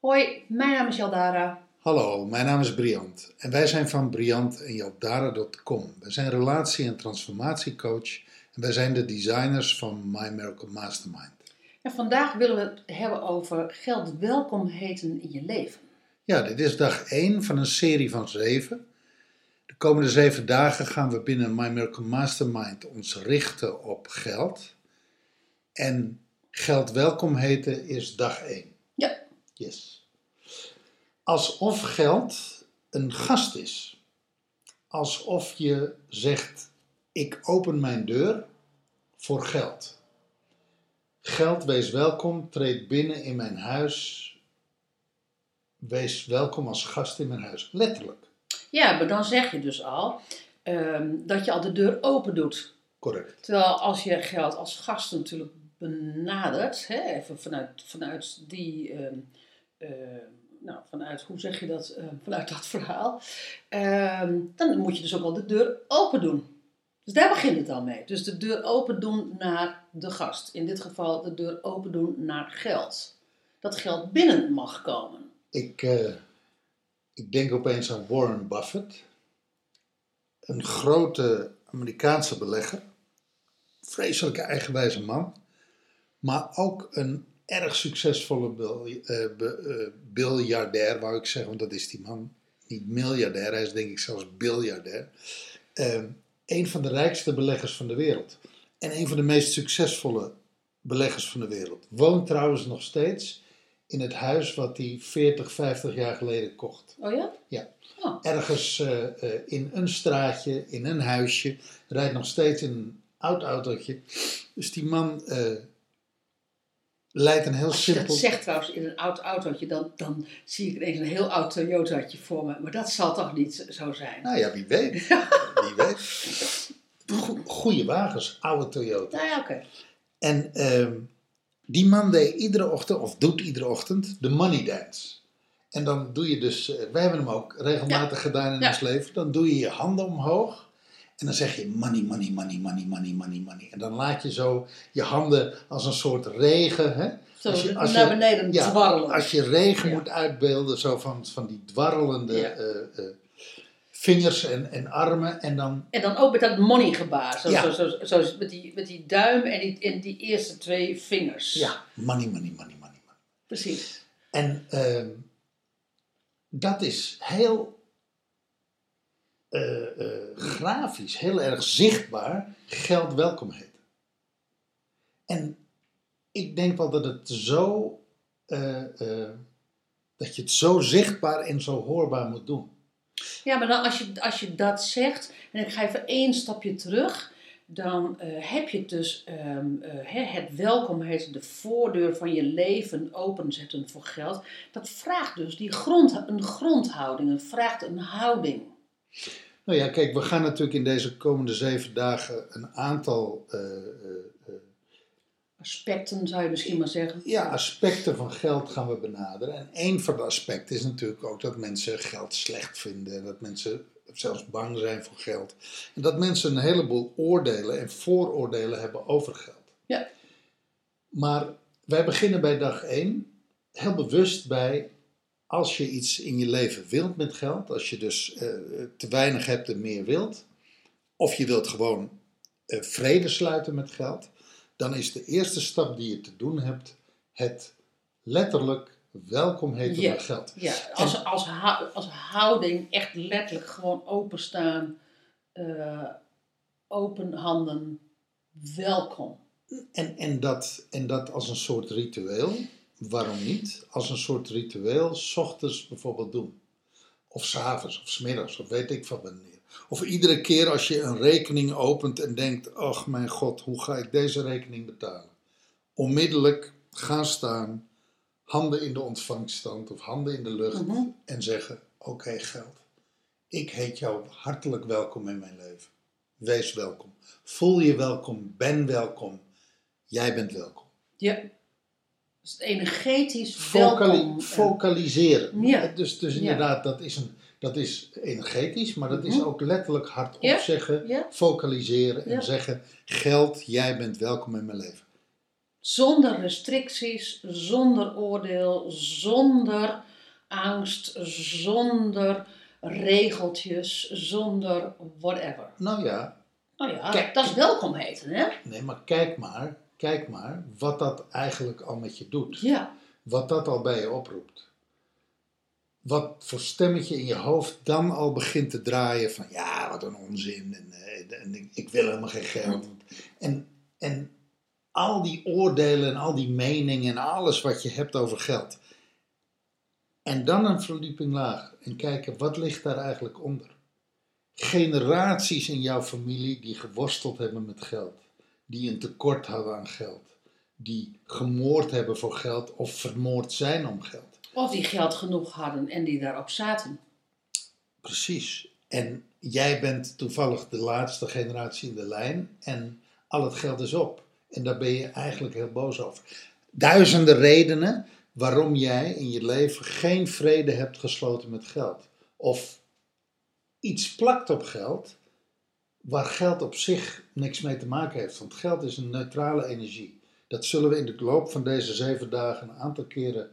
Hoi, mijn naam is Jaldara. Hallo, mijn naam is Briant en wij zijn van Briant en Jaldara.com. Wij zijn relatie- en transformatiecoach en wij zijn de designers van My Miracle Mastermind. En vandaag willen we het hebben over geld welkom heten in je leven. Ja, dit is dag 1 van een serie van 7. De komende 7 dagen gaan we binnen My Miracle Mastermind ons richten op geld. En geld welkom heten is dag 1. Ja, Yes. Alsof geld een gast is. Alsof je zegt: Ik open mijn deur voor geld. Geld, wees welkom, treed binnen in mijn huis. Wees welkom als gast in mijn huis. Letterlijk. ja maar dan zeg je dus al ehm, dat je al de deur open doet. Correct. Terwijl als je geld als gast natuurlijk benadert, hè, even vanuit, vanuit die, ehm, eh, nou, vanuit, hoe zeg je dat, Ehm, vanuit dat verhaal, ehm, dan moet je dus ook al de deur open doen. Dus daar begint het al mee. Dus de deur open doen naar de gast. In dit geval de deur open doen naar geld. Dat geld binnen mag komen. Ik, eh, ik denk opeens aan Warren Buffett. Een grote Amerikaanse belegger. Vreselijke eigenwijze man. Maar ook een erg succesvolle eh, eh, biljardair, wou ik zeggen. Want dat is die man. Niet miljardair, hij is denk ik zelfs biljardair. Een van de rijkste beleggers van de wereld. En een van de meest succesvolle beleggers van de wereld. Woont trouwens nog steeds in het huis wat hij 40, 50 jaar geleden kocht. Oh ja? Ja. Oh. Ergens eh, eh, in een straatje, in een huisje. Rijdt nog steeds in een oud autootje. Dus die man eh, leidt een heel Als je simpel... dat zegt trouwens in een oud autootje, dan, dan zie ik ineens een heel oud Toyotaatje voor me. Maar dat zal toch niet zo zijn? Nou ja, wie weet. wie weet. Go- Goeie wagens, oude Toyota. Nou ja, oké. En ehm, die man deed iedere ochtend, of doet iedere ochtend, de money dance. En dan doe je dus, eh, wij hebben hem ook regelmatig gedaan in Ja. ons leven. Dan doe je je handen omhoog. En dan zeg je money, money, money, money, money, money, money. En dan laat je zo je handen als een soort regen. Hè? Zo Als je- als naar je- beneden Ja, dwarrelen. als je regen Ja. moet uitbeelden, zo van, van die dwarrelende Ja. eh, eh, vingers en, en armen. En dan, En dan ook met dat money gebaar. Zo, Ja. zo, zo, zo met, die, met die duim en die, en die eerste twee vingers. ja, money, money, money, money, money. Precies. En ehm, dat is heel grafisch, heel erg zichtbaar, geld welkom heet. En ik denk wel dat het zo, eh, eh, dat je het zo zichtbaar en zo hoorbaar moet doen. Ja, maar dan als je, als je dat zegt, en ik ga even één stapje terug, dan eh, heb je dus ehm, eh, het welkom heet de voordeur van je leven openzetten voor geld. Dat vraagt dus die grond, een grondhouding, het vraagt een houding. Nou ja, kijk, we gaan natuurlijk in deze komende zeven dagen een aantal eh, eh, Aspecten zou je misschien maar zeggen. ja, aspecten van geld gaan we benaderen. En één van de aspecten is natuurlijk ook dat mensen geld slecht vinden. Dat mensen zelfs bang zijn voor geld. En dat mensen een heleboel oordelen en vooroordelen hebben over geld. Ja. Maar wij beginnen bij dag 1 heel bewust bij als je iets in je leven wilt met geld. Als je dus eh, te weinig hebt en meer wilt. Of je wilt gewoon eh, vrede sluiten met geld. Dan is de eerste stap die je te doen hebt het letterlijk welkom heten geld. Ja, als, als, als houding echt letterlijk gewoon openstaan, eh open handen, welkom. En, en, dat, en dat als een soort ritueel, waarom niet? Als een soort ritueel, s ochtends bijvoorbeeld doen. Of s'avonds, of smiddags, of weet ik van wanneer. Of iedere keer als je een rekening opent en denkt, ach mijn god, hoe ga ik deze rekening betalen? Onmiddellijk gaan staan, handen in de ontvangststand of handen in de lucht Mhm. en zeggen, oké geld, ik heet jou hartelijk welkom in mijn leven. Wees welkom. Voel je welkom, ben welkom. Jij bent welkom. Ja. Dus energetisch Vocali-. Vocaliseren. Ja. Dus, dus Ja. inderdaad, dat is, een, dat is energetisch, maar dat is Mhm. ook letterlijk hardop Ja. zeggen, vocaliseren en zeggen: geld, jij bent welkom in mijn leven. Zonder restricties, zonder oordeel, zonder angst, zonder regeltjes, zonder whatever. Nou ja, Nou ja, Kijk. dat is welkom heten, hè? nee, maar kijk maar, kijk maar wat dat eigenlijk al met je doet. Ja, Wat dat al bij je oproept. Wat voor stemmetje in je hoofd dan al begint te draaien van ja, wat een onzin en, eh, en ik, ik wil helemaal geen geld. En, en al die oordelen en al die meningen en alles wat je hebt over geld. En dan een verdieping laag en kijken wat ligt daar eigenlijk onder. Generaties in jouw familie die geworsteld hebben met geld, die een tekort hadden aan geld, die gemoord hebben voor geld of vermoord zijn om geld. of die geld genoeg hadden en die daarop zaten. Precies. En jij bent toevallig de laatste generatie in de lijn en al het geld is op. En daar ben je eigenlijk heel boos over. Duizenden redenen waarom jij in je leven geen vrede hebt gesloten met geld. Of iets plakt op geld waar geld op zich niks mee te maken heeft. Want geld is een neutrale energie. Dat zullen we in de loop van deze zeven dagen een aantal keren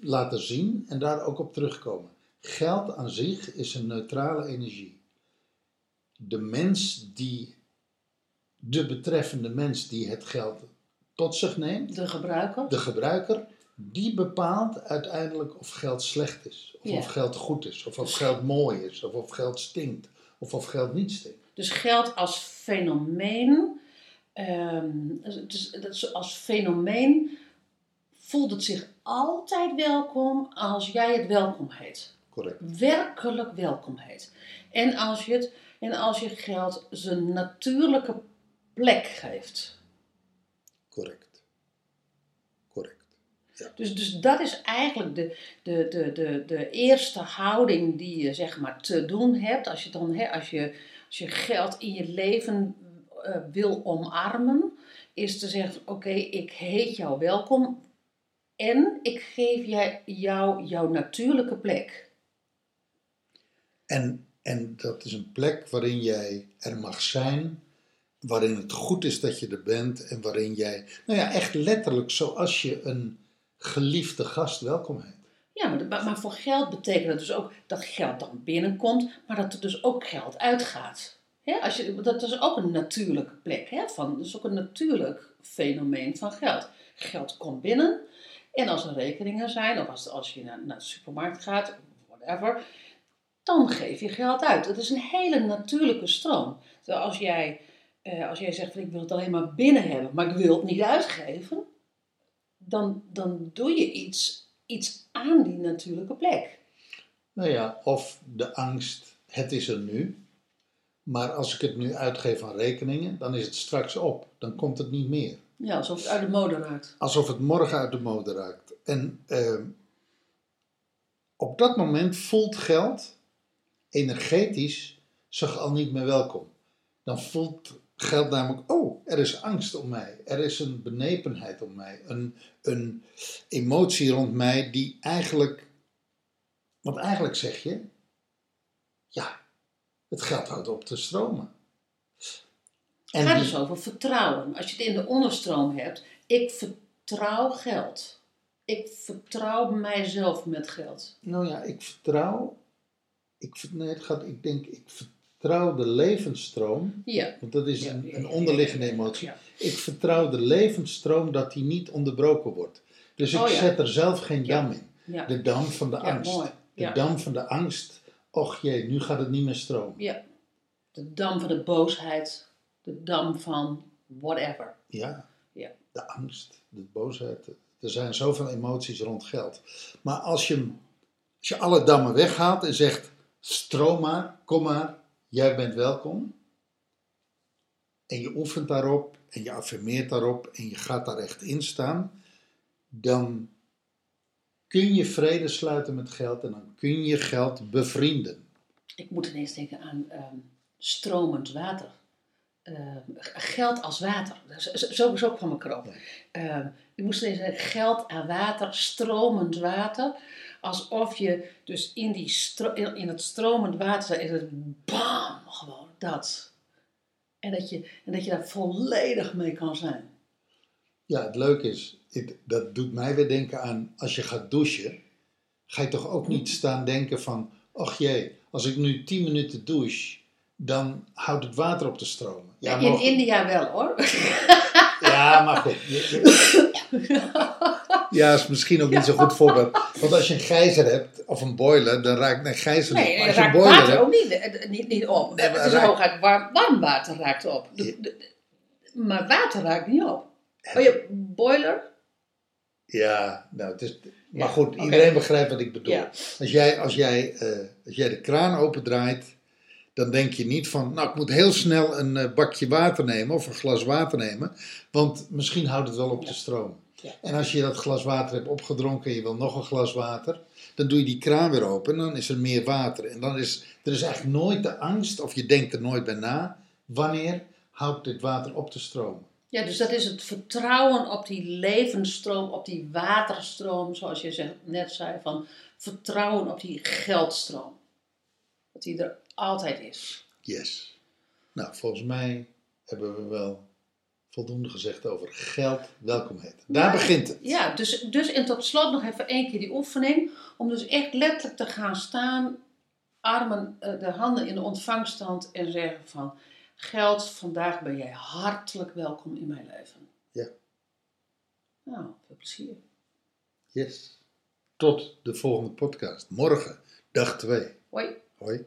laten zien en daar ook op terugkomen. Geld aan zich is een neutrale energie. De mens die, de betreffende mens die het geld tot zich neemt, De gebruiker. de gebruiker, die bepaalt uiteindelijk of geld slecht is, of Ja. of geld goed is, of of geld mooi is, of of geld stinkt, of of geld niet stinkt. Dus geld als fenomeen, ehm, dus, dat is als fenomeen voelt het zich altijd welkom als jij het welkom heet. Correct. Werkelijk welkom heet. En als je, het, en als je geld zijn natuurlijke plek geeft. Correct. Correct. Dus, dus dat is eigenlijk de, de, de, de, de eerste houding die je zeg maar te doen hebt. Als je, dan, hè, als je, als je geld in je leven eh, wil omarmen, is te zeggen: Oké, ik heet jou welkom en ik geef jij, jou jouw natuurlijke plek. En, en dat is een plek waarin jij er mag zijn, waarin het goed is dat je er bent en waarin jij, nou ja, echt letterlijk zoals je een geliefde gast welkom heet. Ja, maar, maar voor geld betekent dat dus ook dat geld dan binnenkomt, maar dat er dus ook geld uitgaat. Als je, dat is ook een natuurlijke plek, hè, van, dat is ook een natuurlijk fenomeen van geld. Geld komt binnen en als er rekeningen zijn, of als, als je naar, naar de supermarkt gaat, whatever, dan geef je geld uit. Het is een hele natuurlijke stroom. Terwijl als jij, eh, als jij zegt van ik wil het alleen maar binnen hebben, maar ik wil het niet uitgeven, dan, dan doe je iets, iets aan die natuurlijke plek. Nou ja, of de angst, het is er nu, maar als ik het nu uitgeef aan rekeningen, dan is het straks op. Dan komt het niet meer. Ja, alsof het uit de mode raakt. Alsof het morgen uit de mode raakt. En ehm, op dat moment voelt geld energetisch zich al niet meer welkom. Dan voelt geld namelijk, oh, er is angst om mij. Er is een benepenheid om mij. Een, een emotie rond mij die eigenlijk, want eigenlijk zeg je, ja, het geld houdt op te stromen. Het gaat dus over vertrouwen. Als je het in de onderstroom hebt, ik vertrouw geld. Ik vertrouw mijzelf met geld. Nou ja, ik vertrouw. Ik, nee, het gaat, ik denk, ik vertrouw de levensstroom. Ja. Want dat is Ja, een, onderliggende emotie. ja. Ik vertrouw de levensstroom dat die niet onderbroken wordt. Dus ik Oh ja. zet er zelf geen Ja. dam in. Ja, De dam van de Ja, angst. mooi. De Ja. dam van de angst. Och jee, nu gaat het niet meer stromen. ja. De dam van de boosheid. De dam van whatever. Ja. Ja. De angst, de boosheid. Er zijn zoveel emoties rond geld. Maar als je, als je alle dammen weghaalt en zegt: stroom maar, kom maar, jij bent welkom. En je oefent daarop en je affirmeert daarop en je gaat daar echt in staan. Dan kun je vrede sluiten met geld en dan kun je geld bevrienden. Ik moet ineens denken aan ehm, stromend water. eh, geld als water. Zo, zo, kwam ik erop. Ja. Eh, ik moest ineens zeggen, geld aan water, stromend water. Alsof je dus in, die stro- in, het stromend water is het bam, gewoon dat. En dat, je, en dat je daar volledig mee kan zijn. Ja, het leuke is, het- dat doet mij weer denken aan als je gaat douchen, ga je toch ook niet staan denken van, ach jee, als ik nu 10 minuten douche, dan houdt het water op te stromen. Ja, in mogen- India wel hoor. ja maar goed. Je- je- Ja, is misschien ook niet zo'n goed voorbeeld. Want als je een gijzer hebt, of een boiler, dan raakt een gijzer niet. Nee, als je een raakt boiler water hebt, ook niet, eh, niet, niet op. Nee, het is raakt- hooguit warm, warm water raakt op. De- de- de- maar water raakt niet op. Oh je boiler? Ja, nou, het is, maar goed, iedereen begrijpt wat ik bedoel. Ja. Als, jij, als, jij, eh, als jij de kraan opendraait, dan denk je niet van, nou, ik moet heel snel een eh, bakje water nemen of een glas water nemen, want misschien houdt het wel op te stromen. Ja. En als je dat glas water hebt opgedronken en je wil nog een glas water, dan doe je die kraan weer open en dan is er meer water. En dan is er is eigenlijk nooit de angst, of je denkt er nooit bij na, wanneer houdt dit water op te stromen. Ja, dus dat is het vertrouwen op die levensstroom, op die waterstroom, zoals je zegt- net zei, van vertrouwen op die geldstroom. Dat die er altijd is. Yes. Nou, volgens mij hebben we wel voldoende gezegd over geld, welkomheid. Daar Ja. begint het. Ja, dus, dus en tot slot nog even één keer die oefening. Om dus echt letterlijk te gaan staan, armen, eh, de handen in de ontvangstand en zeggen van... Geld, vandaag ben jij hartelijk welkom in mijn leven. Ja. Nou, veel plezier. Yes. Tot de volgende podcast. Morgen, dag 2. Hoi. Hoi.